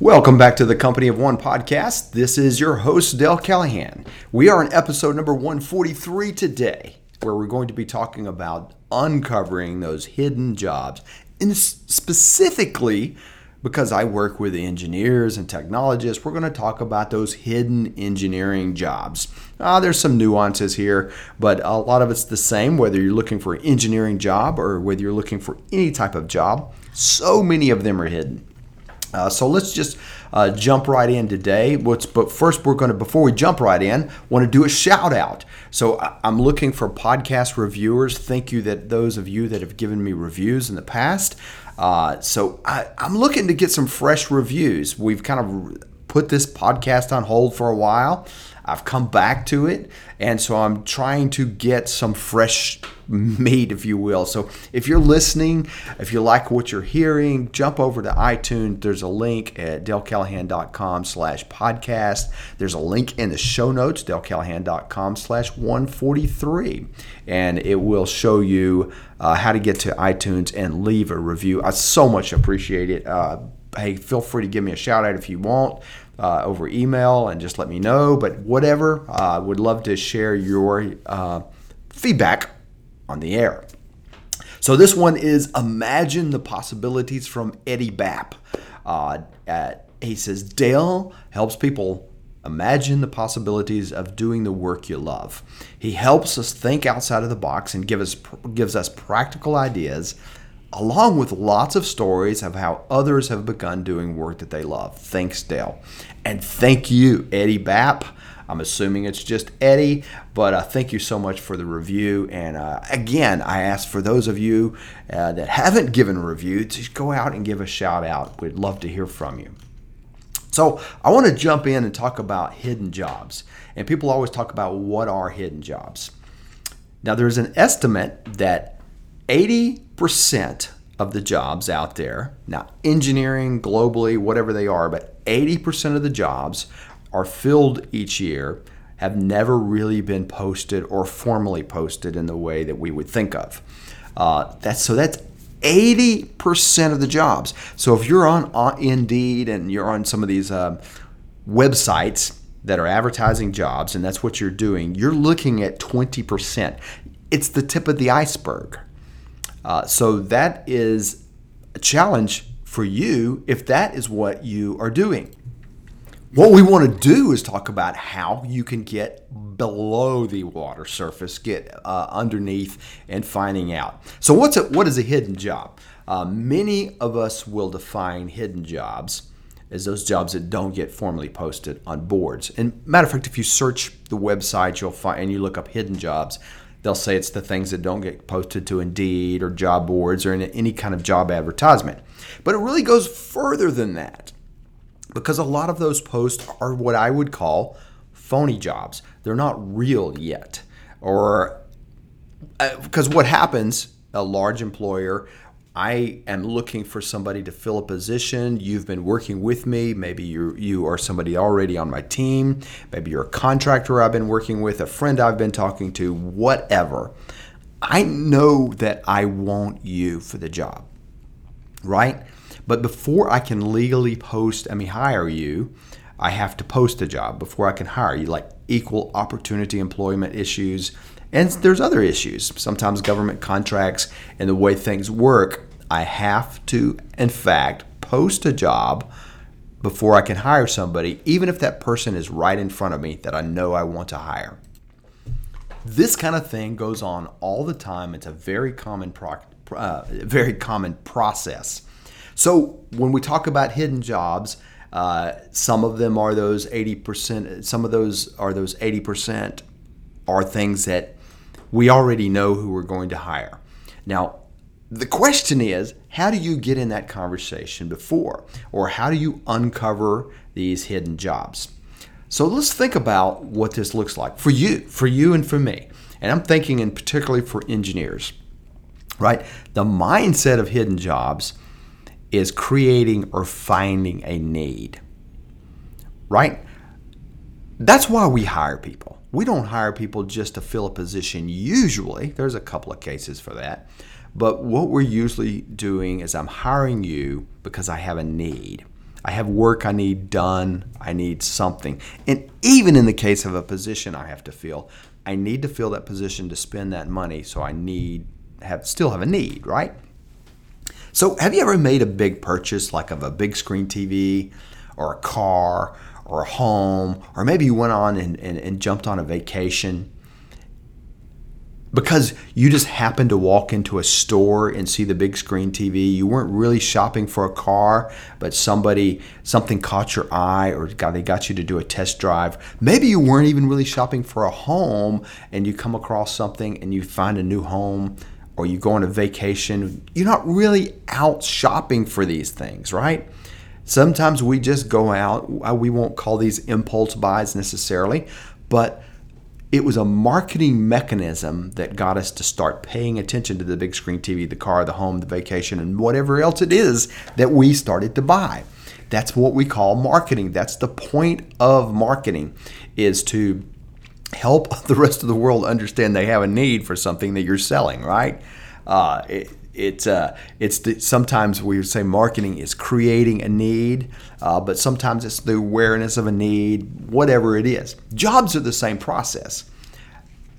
Welcome back to the Company of One podcast. This is your host, Dale Callahan. We are in episode number 143 today, where we're going to be talking about uncovering those hidden jobs. And specifically, because I work with engineers and technologists, we're going to talk about those hidden engineering jobs. Uh, there's some nuances here, but a lot of it's the same whether you're looking for an engineering job or whether you're looking for any type of job. So many of them are hidden. Uh, so let's just uh, jump right in today. What's, but first, we're going to before we jump right in, want to do a shout out. So I'm looking for podcast reviewers. Thank you that those of you that have given me reviews in the past. Uh, so I, I'm looking to get some fresh reviews. We've kind of put this podcast on hold for a while. I've come back to it, and so I'm trying to get some fresh meat, if you will. So if you're listening, if you like what you're hearing, jump over to iTunes. There's a link at dalecallahan.com slash podcast. There's a link in the show notes, dalecallahan.com slash 143, and it will show you uh, how to get to iTunes and leave a review. I so much appreciate it. Uh, hey, feel free to give me a shout out if you want uh, over email and just let me know. But whatever, I uh, would love to share your uh, feedback on the air. So this one is Imagine the Possibilities from Eddie Bapp. Uh, at, he says, Dale helps people imagine the possibilities of doing the work you love. He helps us think outside of the box and give us, gives us practical ideas along with lots of stories of how others have begun doing work that they love. Thanks, Dale. And thank you, Eddie Bapp. I'm assuming it's just Eddie, but uh, thank you so much for the review. And uh, again, I ask for those of you uh, that haven't given a review to go out and give a shout out. We'd love to hear from you. So, I want to jump in and talk about hidden jobs. And people always talk about what are hidden jobs. Now, there's an estimate that 80% of the jobs out there, now engineering globally, whatever they are, but 80% of the jobs are filled each year have never really been posted or formally posted in the way that we would think of. Uh, that's so that's 80% of the jobs. So if you're on, Indeed and you're on some of these uh, websites that are advertising jobs, and that's what you're doing, you're looking at 20%. It's the tip of the iceberg. Uh, so that is a challenge for you if that is what you are doing. What we want to do is talk about how you can get below the water surface, get uh, underneath, and finding out. So, what's a, what is a hidden job? Uh, many of us will define hidden jobs as those jobs that don't get formally posted on boards. And matter of fact, if you search the website, you'll find and you look up hidden jobs, they'll say it's the things that don't get posted to Indeed or job boards or in any kind of job advertisement. But it really goes further than that because a lot of those posts are what I would call phony jobs. They're not real yet. Or because uh, what happens, a large employer I am looking for somebody to fill a position. You've been working with me. Maybe you you are somebody already on my team. Maybe you're a contractor I've been working with, a friend I've been talking to, whatever. I know that I want you for the job. Right? But before I can legally post, I mean hire you, I have to post a job before I can hire you like equal opportunity employment issues and there's other issues. Sometimes government contracts and the way things work, I have to, in fact, post a job before I can hire somebody, even if that person is right in front of me that I know I want to hire. This kind of thing goes on all the time. It's a very common, pro- uh, very common process. So when we talk about hidden jobs, uh, some of them are those 80%. Some of those are those 80% are things that we already know who we're going to hire. Now, the question is, how do you get in that conversation before? Or how do you uncover these hidden jobs? So let's think about what this looks like for you, for you and for me. And I'm thinking in particularly for engineers, right? The mindset of hidden jobs is creating or finding a need, right? That's why we hire people we don't hire people just to fill a position usually. There's a couple of cases for that. But what we're usually doing is I'm hiring you because I have a need. I have work I need done. I need something. And even in the case of a position I have to fill, I need to fill that position to spend that money. So I need have still have a need, right? So have you ever made a big purchase like of a big screen TV or a car or a home, or maybe you went on and, and, and jumped on a vacation because you just happened to walk into a store and see the big screen TV. You weren't really shopping for a car, but somebody something caught your eye or got, they got you to do a test drive. Maybe you weren't even really shopping for a home and you come across something and you find a new home or you go on a vacation. You're not really out shopping for these things, right? Sometimes we just go out. We won't call these impulse buys necessarily, but it was a marketing mechanism that got us to start paying attention to the big screen TV, the car, the home, the vacation, and whatever else it is that we started to buy. That's what we call marketing. That's the point of marketing is to help the rest of the world understand they have a need for something that you're selling, right? Uh, it, it's uh, it's the, sometimes we would say marketing is creating a need, uh, but sometimes it's the awareness of a need, whatever it is. Jobs are the same process.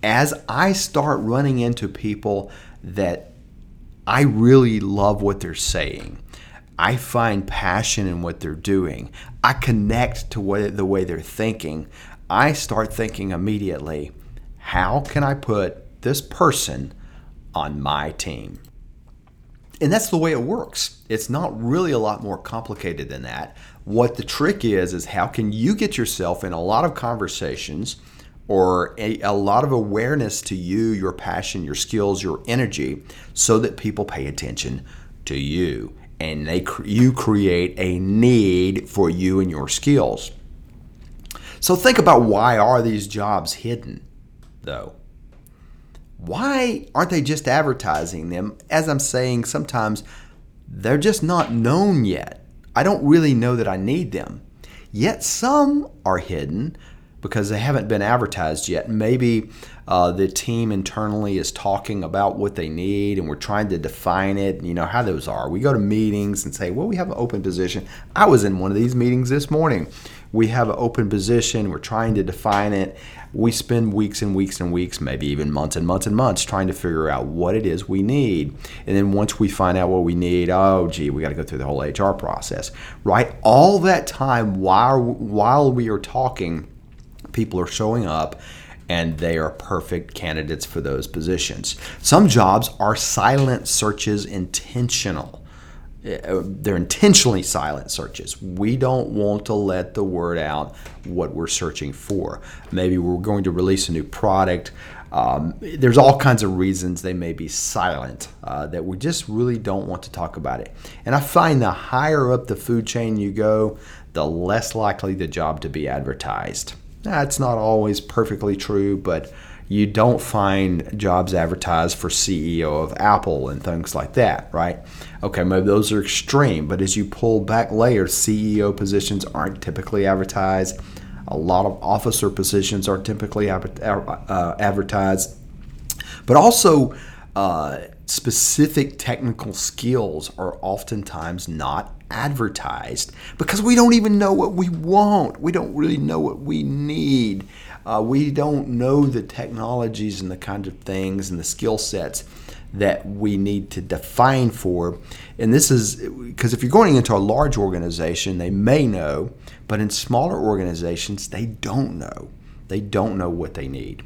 As I start running into people that I really love what they're saying, I find passion in what they're doing. I connect to what the way they're thinking. I start thinking immediately, how can I put this person on my team? And that's the way it works. It's not really a lot more complicated than that. What the trick is, is how can you get yourself in a lot of conversations or a, a, lot of awareness to you, your passion, your skills, your energy, so that people pay attention to you and they you create a need for you and your skills. So think about why are these jobs hidden though? Why aren't they just advertising them? As I'm saying, sometimes they're just not known yet. I don't really know that I need them. Yet some are hidden because they haven't been advertised yet. Maybe uh, the team internally is talking about what they need and we're trying to define it. You know how those are. We go to meetings and say, well, we have an open position. I was in one of these meetings this morning. We have an open position, we're trying to define it we spend weeks and weeks and weeks, maybe even months and months and months, trying to figure out what it is we need. And then once we find out what we need, oh, gee, we got to go through the whole HR process, right? All that time while while we are talking, people are showing up and they are perfect candidates for those positions. Some jobs are silent searches intentional. Uh, they're intentionally silent searches. We don't want to let the word out what we're searching for. Maybe we're going to release a new product. Um, there's all kinds of reasons they may be silent uh, that we just really don't want to talk about it. And I find the higher up the food chain you go, the less likely the job to be advertised. That's not always perfectly true, but you don't find jobs advertised for CEO of Apple and things like that, right? Okay, maybe those are extreme, but as you pull back layers, CEO positions aren't typically advertised. A lot of officer positions are typically uh, advertised, but also uh, specific technical skills are oftentimes not advertised because we don't even know what we want. We don't really know what we need. Uh, we don't know the technologies and the kind of things and the skill sets that we need to define for. And this is because if you're going into a large organization, they may know, but in smaller organizations, they don't know. They don't know what they need.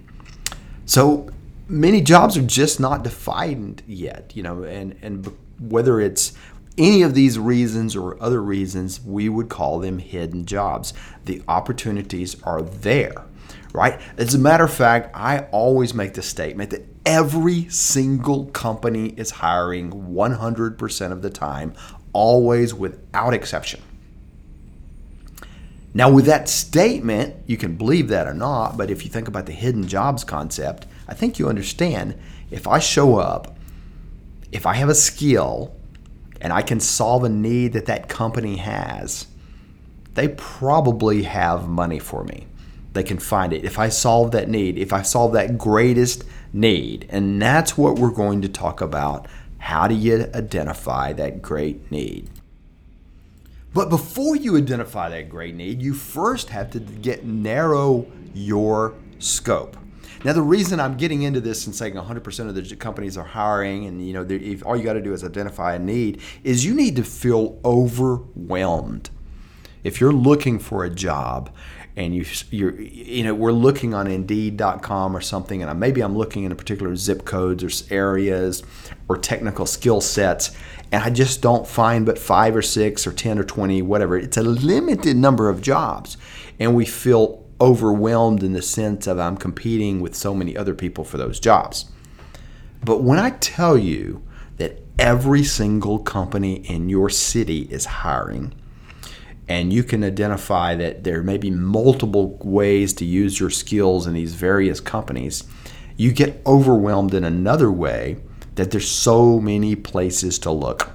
So many jobs are just not defined yet, you know, and, and whether it's any of these reasons or other reasons, we would call them hidden jobs. The opportunities are there right? As a matter of fact, I always make the statement that every single company is hiring 100% of the time, always without exception. Now, with that statement, you can believe that or not, but if you think about the hidden jobs concept, I think you understand if I show up, if I have a skill, and I can solve a need that that company has, they probably have money for me they can find it. If I solve that need, if I solve that greatest need, and that's what we're going to talk about. How do you identify that great need? But before you identify that great need, you first have to get narrow your scope. Now, the reason I'm getting into this and saying 100% of the companies are hiring, and you know, if all you got to do is identify a need, is you need to feel overwhelmed. If you're looking for a job and you you're you know we're looking on indeed.com or something and maybe i'm looking in a particular zip codes or areas or technical skill sets and i just don't find but five or six or 10 or 20 whatever it's a limited number of jobs and we feel overwhelmed in the sense of I'm competing with so many other people for those jobs. But when I tell you that every single company in your city is hiring, and you can identify that there may be multiple ways to use your skills in these various companies, you get overwhelmed in another way that there's so many places to look.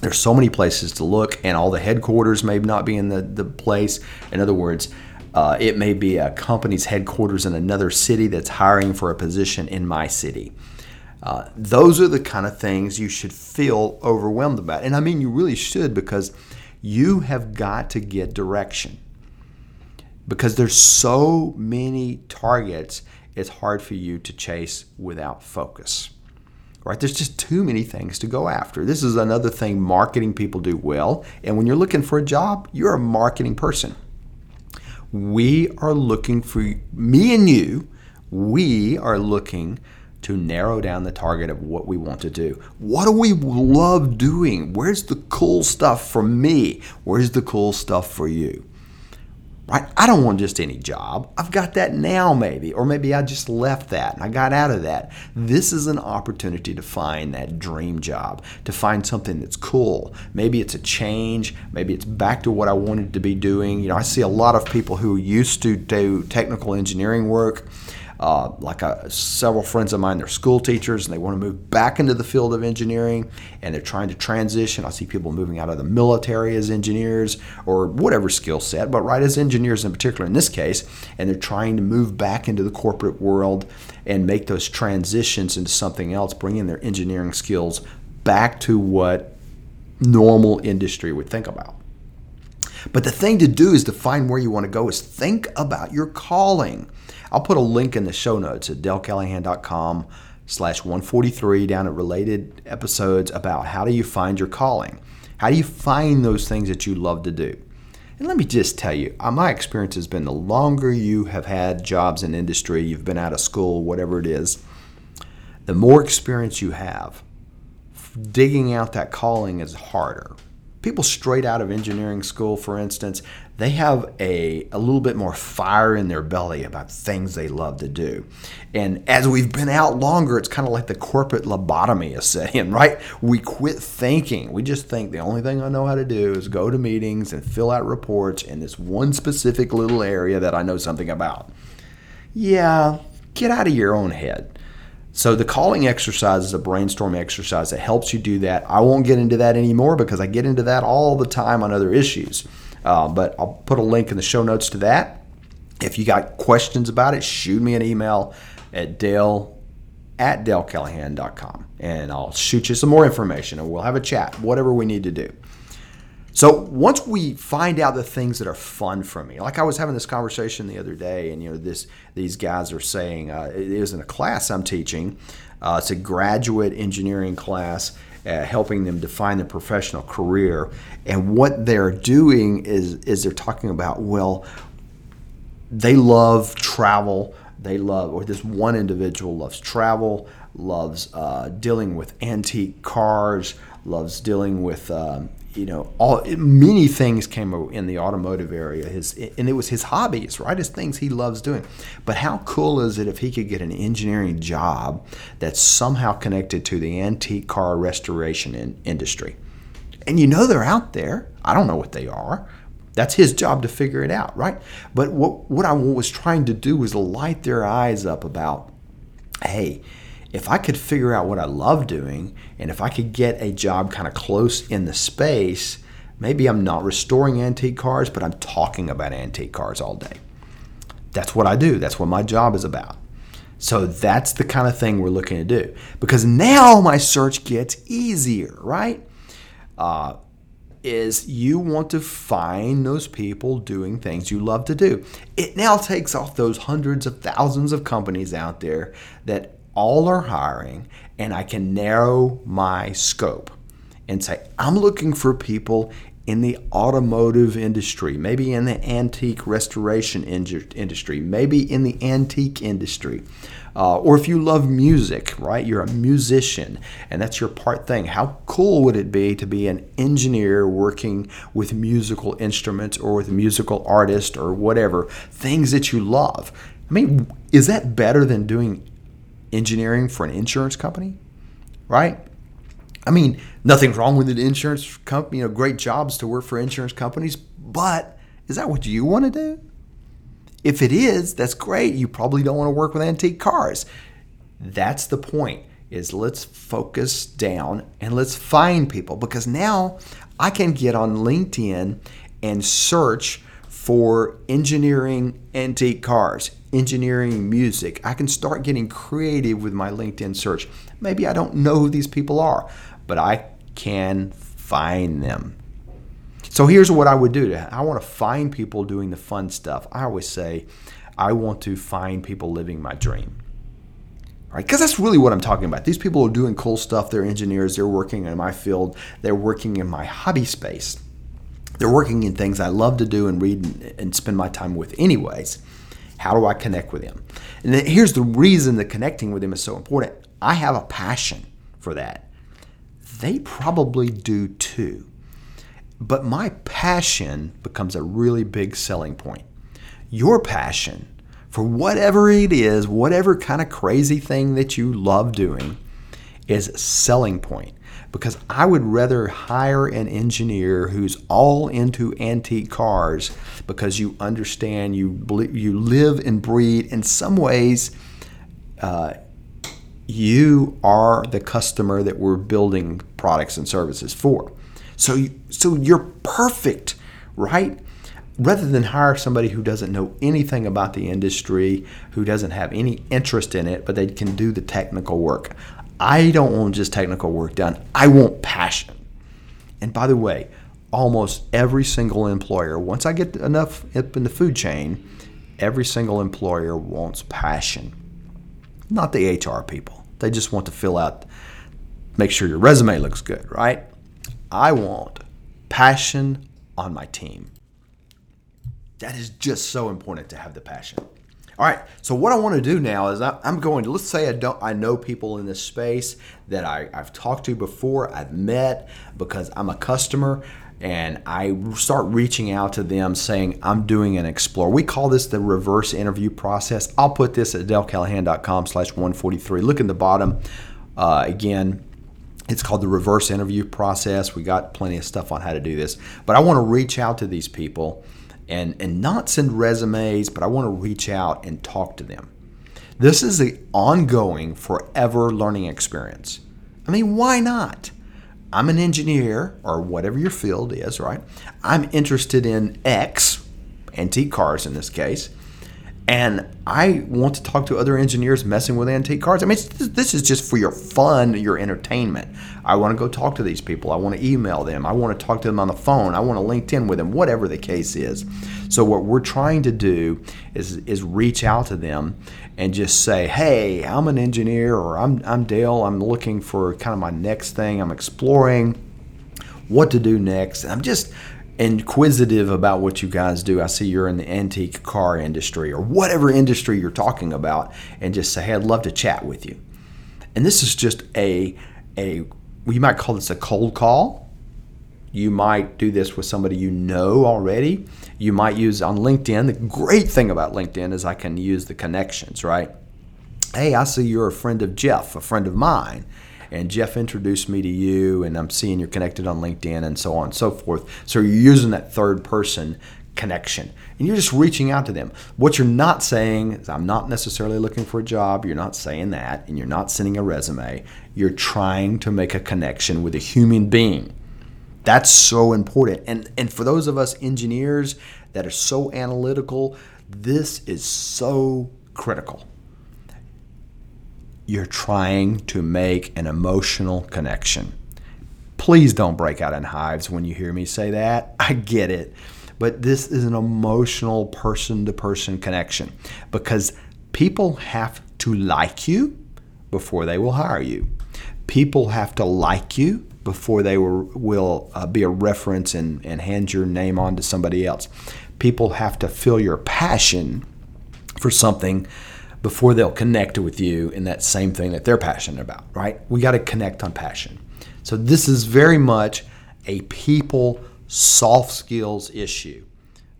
There's so many places to look, and all the headquarters may not be in the, the place. In other words, uh, it may be a company's headquarters in another city that's hiring for a position in my city. Uh, those are the kind of things you should feel overwhelmed about. And I mean, you really should because you have got to get direction. Because there's so many targets, it's hard for you to chase without focus. Right? There's just too many things to go after. This is another thing marketing people do well. And when you're looking for a job, you're a marketing person. We are looking for me and you, we are looking to narrow down the target of what we want to do. What do we love doing? Where's the cool stuff for me? Where's the cool stuff for you? Right? I don't want just any job. I've got that now, maybe, or maybe I just left that and I got out of that. This is an opportunity to find that dream job, to find something that's cool. Maybe it's a change, maybe it's back to what I wanted to be doing. You know, I see a lot of people who used to do technical engineering work uh, like uh, several friends of mine, they're school teachers and they want to move back into the field of engineering and they're trying to transition. I see people moving out of the military as engineers or whatever skill set, but right as engineers in particular in this case, and they're trying to move back into the corporate world and make those transitions into something else, bringing their engineering skills back to what normal industry would think about. But the thing to do is to find where you want to go is think about your calling. I'll put a link in the show notes at dalecallahan.com slash 143 down at related episodes about how do you find your calling? How do you find those things that you love to do? And let me just tell you, uh, my experience has been the longer you have had jobs in industry, you've been out of school, whatever it is, the more experience you have, digging out that calling is harder people straight out of engineering school, for instance, they have a, a little bit more fire in their belly about things they love to do. And as we've been out longer, it's kind of like the corporate lobotomy is setting, right? We quit thinking. We just think the only thing I know how to do is go to meetings and fill out reports in this one specific little area that I know something about. Yeah, get out of your own head. So the calling exercise is a brainstorm exercise that helps you do that. I won't get into that anymore because I get into that all the time on other issues. Uh, but I'll put a link in the show notes to that. If you got questions about it, shoot me an email at dale at dalecallahan.com and I'll shoot you some more information and we'll have a chat, whatever we need to do. So once we find out the things that are fun for me, like I was having this conversation the other day, and you know this these guys are saying uh, it isn't a class I'm teaching. Uh, it's a graduate engineering class. Uh, helping them define their professional career, and what they're doing is is they're talking about well, they love travel. They love, or this one individual loves travel, loves uh, dealing with antique cars, loves dealing with um, you know, all many things came in the automotive area. His and it was his hobbies, right? His things he loves doing. But how cool is it if he could get an engineering job that's somehow connected to the antique car restoration in, industry? And you know they're out there. I don't know what they are. That's his job to figure it out, right? But what what I was trying to do was light their eyes up about, hey, if I could figure out what I love doing and if I could get a job kind of close in the space, maybe I'm not restoring antique cars, but I'm talking about antique cars all day. That's what I do. That's what my job is about. So that's the kind of thing we're looking to do because now my search gets easier, right? Uh, is you want to find those people doing things you love to do. It now takes off those hundreds of thousands of companies out there that all are hiring, and I can narrow my scope and say, I'm looking for people in the automotive industry, maybe in the antique restoration industry, maybe in the antique industry. Uh, or if you love music, right? You're a musician and that's your part thing. How cool would it be to be an engineer working with musical instruments or with musical artist or whatever, things that you love? I mean, is that better than doing engineering for an insurance company? Right? I mean, nothing wrong with an insurance company, you know, great jobs to work for insurance companies, but is that what you want to do? If it is, that's great. You probably don't want to work with antique cars. That's the point is let's focus down and let's find people because now I can get on LinkedIn and search for engineering antique cars, engineering music. I can start getting creative with my LinkedIn search. Maybe I don't know who these people are, but I can find them. So here's what I would do. I want to find people doing the fun stuff. I always say, I want to find people living my dream. Right? Because that's really what I'm talking about. These people are doing cool stuff. They're engineers. They're working in my field. They're working in my hobby space. They're working in things I love to do and read and spend my time with, anyways. How do I connect with them? And here's the reason that connecting with them is so important. I have a passion for that they probably do too. But my passion becomes a really big selling point. Your passion for whatever it is, whatever kind of crazy thing that you love doing, is selling point. Because I would rather hire an engineer who's all into antique cars because you understand you you live and breathe in some ways. Uh, you are the customer that we're building products and services for. So, so you're perfect, right? Rather than hire somebody who doesn't know anything about the industry, who doesn't have any interest in it, but they can do the technical work. I don't want just technical work done. I want passion. And by the way, almost every single employer, once I get enough up in the food chain, every single employer wants passion. Not the HR people. They just want to fill out, make sure your resume looks good, right? I want passion on my team. That is just so important to have the passion. All right, so what I want to do now is I, am going to let's say I don't I know people in this space that I, I've talked to before, I've met because I'm a customer and I start reaching out to them saying, I'm doing an explore. We call this the reverse interview process. I'll put this at dalecallahan.com slash 143. Look in the bottom. Uh, again, it's called the reverse interview process. We got plenty of stuff on how to do this. But I want to reach out to these people and, and not send resumes, but I want to reach out and talk to them. This is the ongoing, forever learning experience. I mean, why not? I'm an engineer or whatever your field is, right? I'm interested in X, antique cars in this case, and I want to talk to other engineers messing with antique cars. I mean, this is just for your fun, your entertainment. I want to go talk to these people. I want to email them. I want to talk to them on the phone. I want to LinkedIn with them, whatever the case is. So what we're trying to do is is reach out to them and just say, "Hey, I'm an engineer, or I'm I'm Dale. I'm looking for kind of my next thing. I'm exploring what to do next. I'm just inquisitive about what you guys do. I see you're in the antique car industry or whatever industry you're talking about, and just say, hey, I'd love to chat with you. And this is just a a you might call this a cold call. You might do this with somebody you know already. You might use on LinkedIn. The great thing about LinkedIn is I can use the connections, right? Hey, I see you're a friend of Jeff, a friend of mine and Jeff introduced me to you, and I'm seeing you're connected on LinkedIn, and so on and so forth. So you're using that third person connection and you're just reaching out to them. What you're not saying is, I'm not necessarily looking for a job. You're not saying that, and you're not sending a resume. You're trying to make a connection with a human being. That's so important. And, and for those of us engineers that are so analytical, this is so critical you're trying to make an emotional connection. Please don't break out in hives when you hear me say that. I get it. But this is an emotional person to person connection because people have to like you before they will hire you. People have to like you before they will, will uh, be a reference and, and hand your name on to somebody else. People have to feel your passion for something before they'll connect with you in that same thing that they're passionate about, right? We got to connect on passion. So this is very much a people soft skills issue.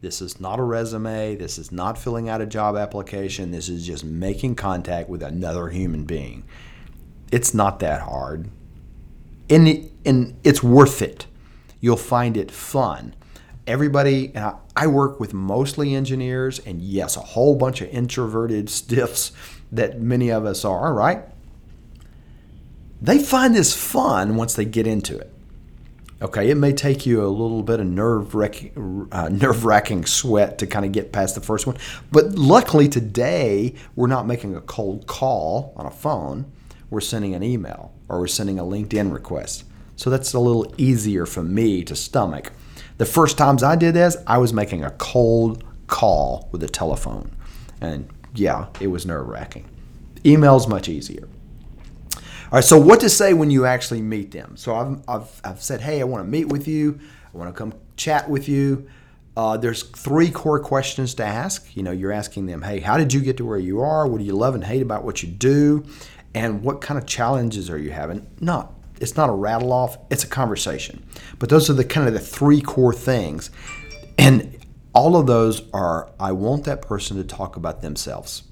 This is not a resume. This is not filling out a job application. This is just making contact with another human being. It's not that hard. And, and it's worth it. You'll find it fun. Everybody, and I, I work with mostly engineers, and yes, a whole bunch of introverted stiffs that many of us are, right? They find this fun once they get into it. Okay, it may take you a little bit of nerve uh, nerve wracking sweat to kind of get past the first one, but luckily today we're not making a cold call on a phone. We're sending an email or we're sending a LinkedIn request. So that's a little easier for me to stomach. The first times I did this, I was making a cold call with a telephone, and yeah, it was nerve wracking. Email's much easier. All right, so what to say when you actually meet them? So I've, I've, I've said, hey, I want to meet with you. I want to come chat with you. Uh, there's three core questions to ask. You know, you're asking them, hey, how did you get to where you are? What do you love and hate about what you do? And what kind of challenges are you having? Not, it's not a rattle off, it's a conversation. But those are the kind of the three core things. And all of those are, I want that person to talk about themselves.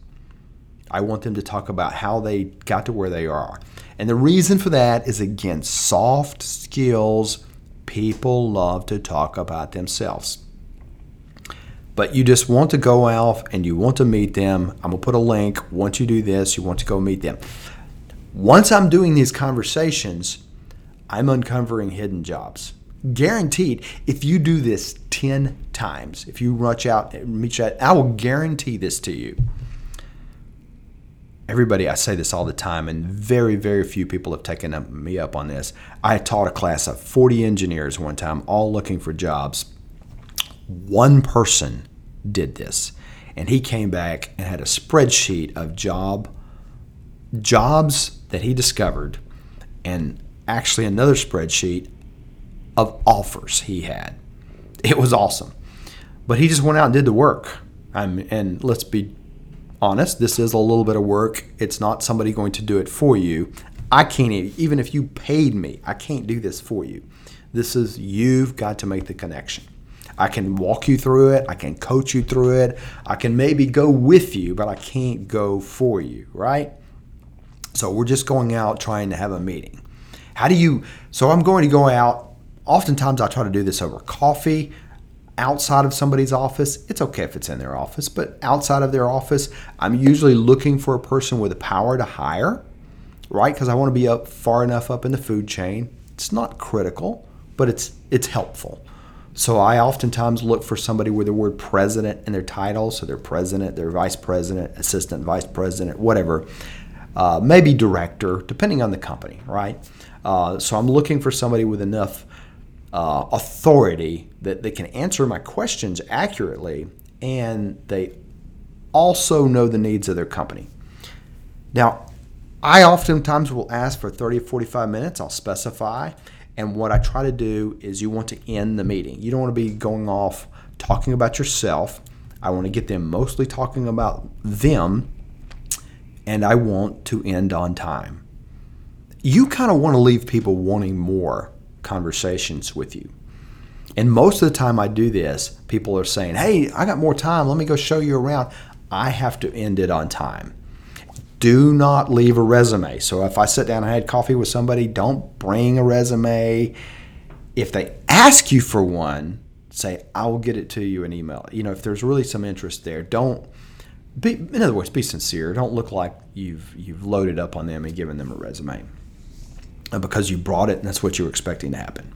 I want them to talk about how they got to where they are. And the reason for that is again, soft skills. People love to talk about themselves. But you just want to go out and you want to meet them. I'm going to put a link. Once you do this, you want to go meet them. Once I'm doing these conversations, I'm uncovering hidden jobs. Guaranteed, if you do this 10 times, if you reach out, reach out, I will guarantee this to you everybody, I say this all the time, and very, very few people have taken me up on this. I taught a class of 40 engineers one time, all looking for jobs. One person did this, and he came back and had a spreadsheet of job jobs that he discovered, and actually another spreadsheet of offers he had. It was awesome, but he just went out and did the work. I'm, and let's be honest, this is a little bit of work. It's not somebody going to do it for you. I can't, even if you paid me, I can't do this for you. This is, you've got to make the connection. I can walk you through it. I can coach you through it. I can maybe go with you, but I can't go for you, right? So we're just going out trying to have a meeting. How do you, so I'm going to go out. Oftentimes I try to do this over coffee outside of somebody's office, it's okay if it's in their office, but outside of their office, I'm usually looking for a person with the power to hire, right? Because I want to be up far enough up in the food chain. It's not critical, but it's it's helpful. So I oftentimes look for somebody with the word president in their title, so they're president, they're vice president, assistant vice president, whatever. Uh, maybe director, depending on the company, right? Uh, so I'm looking for somebody with enough uh, authority that they can answer my questions accurately and they also know the needs of their company. Now, I oftentimes will ask for 30 or 45 minutes. I'll specify. And what I try to do is you want to end the meeting. You don't want to be going off talking about yourself. I want to get them mostly talking about them, and I want to end on time. You kind of want to leave people wanting more conversations with you. And most of the time I do this, people are saying, Hey, I got more time. Let me go show you around. I have to end it on time. Do not leave a resume. So if I sit down and had coffee with somebody, don't bring a resume. If they ask you for one, say, I will get it to you in email. You know, if there's really some interest there, don't be, in other words, be sincere. Don't look like you've you've loaded up on them and given them a resume. Uh, because you brought it and that's what you were expecting to happen.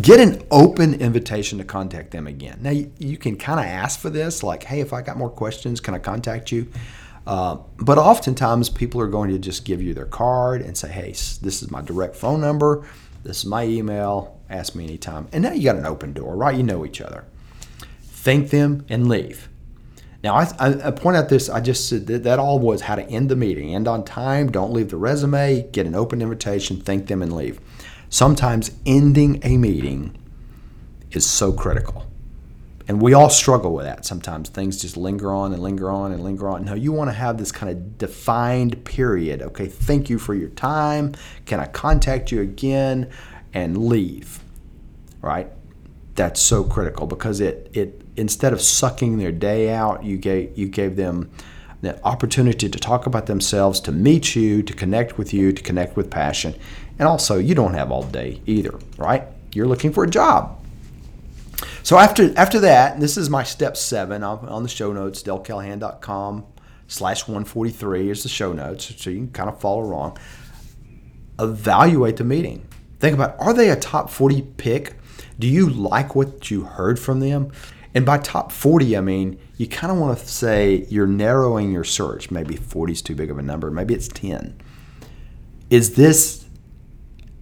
Get an open invitation to contact them again. Now, you, you can kind of ask for this, like, hey, if I got more questions, can I contact you? Uh, but oftentimes, people are going to just give you their card and say, hey, this is my direct phone number. This is my email. Ask me anytime. And now you got an open door, right? You know each other. Thank them and leave. Now, I, I, point out this, I just said that, that all was how to end the meeting. End on time, don't leave the resume, get an open invitation, thank them, and leave. Sometimes ending a meeting is so critical. And we all struggle with that sometimes. Things just linger on and linger on and linger on. Now, you want to have this kind of defined period. Okay, thank you for your time. Can I contact you again? And leave, right? That's so critical because it, it instead of sucking their day out, you gave, you gave them the opportunity to talk about themselves, to meet you, to connect with you, to connect with passion. And also, you don't have all day either, right? You're looking for a job. So after after that, this is my step seven on the show notes, dalecallahan.com slash 143 is the show notes, so you can kind of follow along. Evaluate the meeting. Think about are they a top 40 pick? Do you like what you heard from them? And by top 40, I mean you kind of want to say you're narrowing your search. Maybe 40 is too big of a number. Maybe it's 10. Is this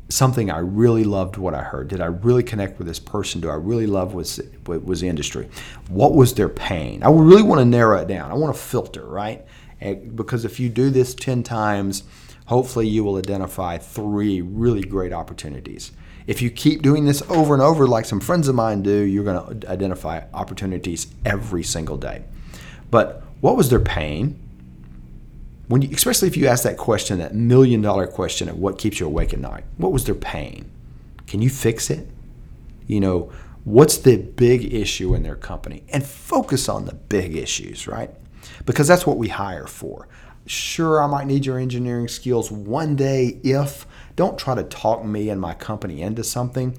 something I really loved what I heard? Did I really connect with this person? Do I really love was was the industry? What was their pain? I really want to narrow it down. I want to filter, right? And because if you do this 10 times, hopefully you will identify three really great opportunities. If you keep doing this over and over, like some friends of mine do, you're going to identify opportunities every single day. But what was their pain? when you, especially if you ask that question, that million dollar question of what keeps you awake at night, what was their pain? Can you fix it? You know, what's the big issue in their company? And focus on the big issues, right? Because that's what we hire for. Sure, I might need your engineering skills one day if, don't try to talk me and my company into something.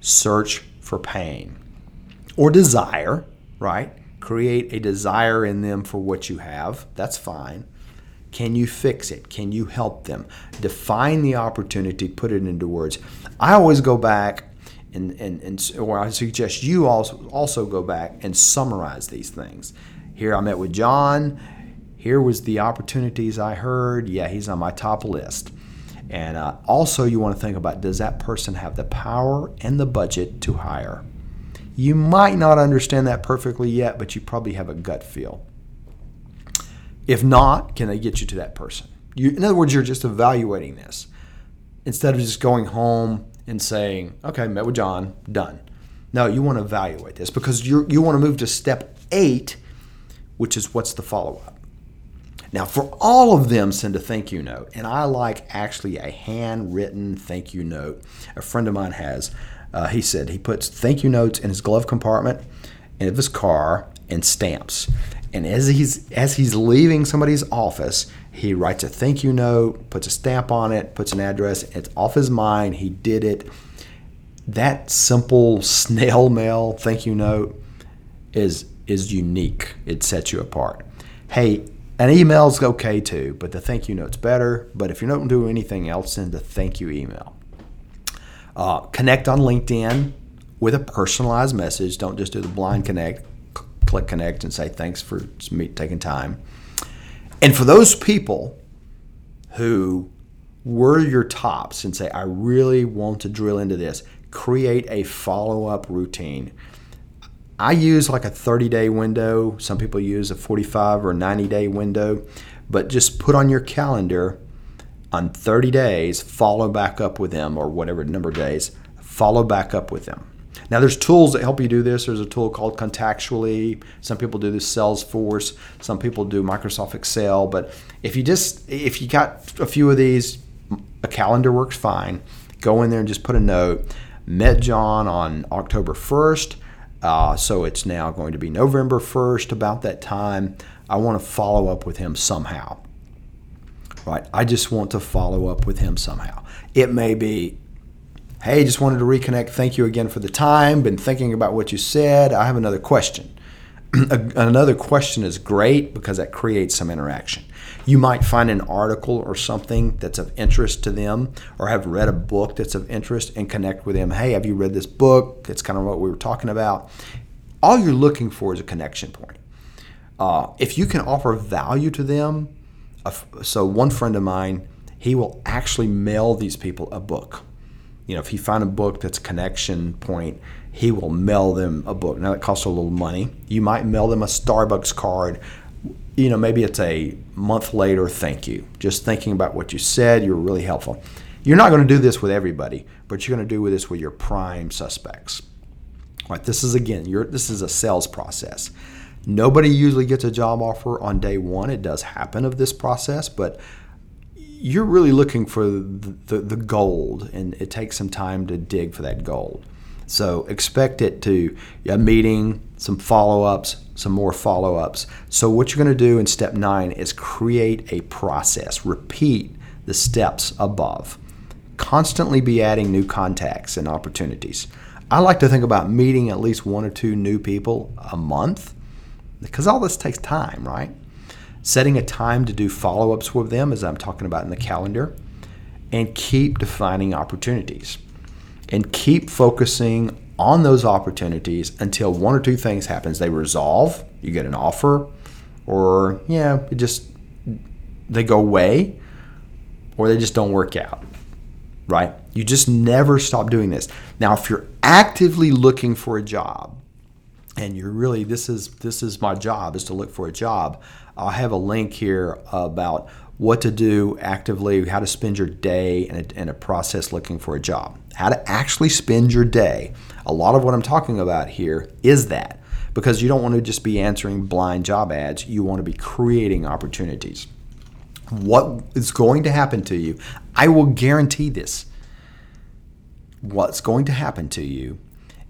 Search for pain or desire, right? Create a desire in them for what you have. That's fine can you fix it? Can you help them? Define the opportunity, put it into words. I always go back and, and, and or I suggest you also also go back and summarize these things. Here I met with John. Here was the opportunities I heard. Yeah, he's on my top list. And uh, also, you want to think about does that person have the power and the budget to hire? You might not understand that perfectly yet, but you probably have a gut feel. If not, can they get you to that person? You, in other words, you're just evaluating this instead of just going home and saying, okay, met with John, done. No, you want to evaluate this because you you want to move to step eight, which is what's the follow up. Now, for all of them, send a thank you note. And I like actually a handwritten thank you note. A friend of mine has. Uh, he said he puts thank you notes in his glove compartment of his car and stamps. And as he's as he's leaving somebody's office, he writes a thank you note, puts a stamp on it, puts an address. It's off his mind. He did it. That simple snail mail thank you note is is unique. It sets you apart. Hey, an email's okay too, but the thank you note's better. But if you're not doing anything else, send the thank you email. Uh, connect on LinkedIn with a personalized message. Don't just do the blind connect click connect and say thanks for taking time. And for those people who were your tops and say, I really want to drill into this, create a follow up routine. I use like a 30 day window. Some people use a 45 or 90 day window, but just put on your calendar on 30 days, follow back up with them or whatever number of days, follow back up with them. Now, there's tools that help you do this. There's a tool called Contactually. Some people do this Salesforce. Some people do Microsoft Excel. But if you just if you got a few of these, a calendar works fine. Go in there and just put a note. Met John on October 1st. Uh, so it's now going to be November 1st, about that time. I want to follow up with him somehow. Right? I just want to follow up with him somehow. It may be Hey, just wanted to reconnect. Thank you again for the time. Been thinking about what you said. I have another question. another question is great because that creates some interaction. You might find an article or something that's of interest to them, or have read a book that's of interest and connect with them. Hey, have you read this book? It's kind of what we were talking about. All you're looking for is a connection point. Uh, if you can offer value to them, so one friend of mine, he will actually mail these people a book you know, if he find a book that's a connection point, he will mail them a book. Now that costs a little money. You might mail them a Starbucks card. You know, maybe it's a month later. Thank you. Just thinking about what you said, you're really helpful. You're not going to do this with everybody, but you're going to do this with your prime suspects. Right? This is again, this is a sales process. Nobody usually gets a job offer on day one. It does happen of this process, but you're really looking for the, the, the, gold, and it takes some time to dig for that gold. So expect it to a meeting, some follow ups, some more follow ups. So, what you're going to do in step nine is create a process, repeat the steps above, constantly be adding new contacts and opportunities. I like to think about meeting at least one or two new people a month because all this takes time, right? setting a time to do follow ups with them, as I'm talking about in the calendar, and keep defining opportunities and keep focusing on those opportunities until one or two things happens they resolve you get an offer or yeah it just they go away or they just don't work out right you just never stop doing this now if you're actively looking for a job and you're really this is this is my job is to look for a job I'll have a link here about what to do actively, how to spend your day, and a, and a process looking for a job. How to actually spend your day. A lot of what I'm talking about here is that because you don't want to just be answering blind job ads, you want to be creating opportunities. What is going to happen to you? I will guarantee this. What's going to happen to you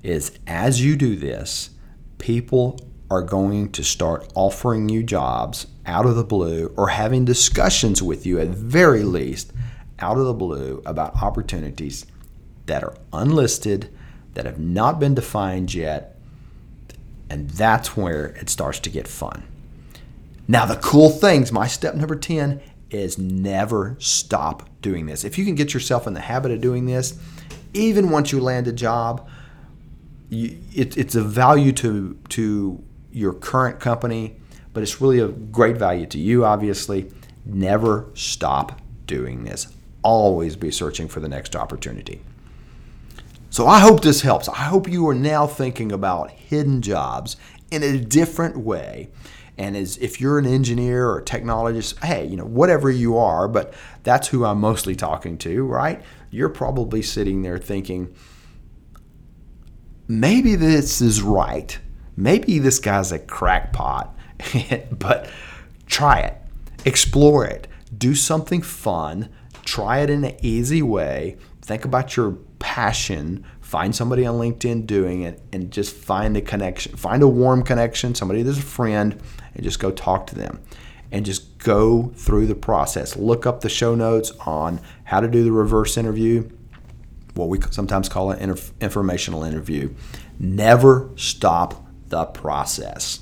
is as you do this, people are going to start offering you jobs out of the blue or having discussions with you at very least out of the blue about opportunities that are unlisted, that have not been defined yet, and that's where it starts to get fun. Now, the cool things, my step number 10 is never stop doing this. If you can get yourself in the habit of doing this, even once you land a job, you, it, it's a value to to your current company, but it's really a great value to you, obviously. Never stop doing this. Always be searching for the next opportunity. So I hope this helps. I hope you are now thinking about hidden jobs in a different way. And as if you're an engineer or technologist, hey, you know, whatever you are, but that's who I'm mostly talking to, right? You're probably sitting there thinking, maybe this is right maybe this guy's a crackpot, but try it, explore it, do something fun, try it in an easy way. Think about your passion. Find somebody on LinkedIn doing it and just find a connection. Find a warm connection, somebody that's a friend, and just go talk to them. And just go through the process. Look up the show notes on how to do the reverse interview, what we sometimes call an informational interview. Never stop the process.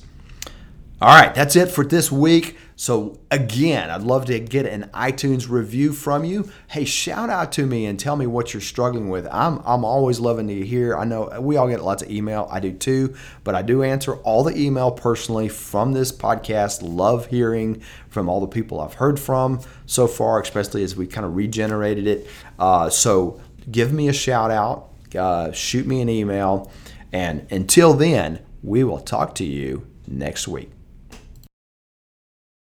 All right, that's it for this week. So, again, I'd love to get an iTunes review from you. Hey, shout out to me and tell me what you're struggling with. I'm, I'm always loving to hear. I know we all get lots of email. I do too, but I do answer all the email personally from this podcast. Love hearing from all the people I've heard from so far, especially as we kind of regenerated it. Uh, so, give me a shout out, uh, shoot me an email. And until then, we will talk to you next week.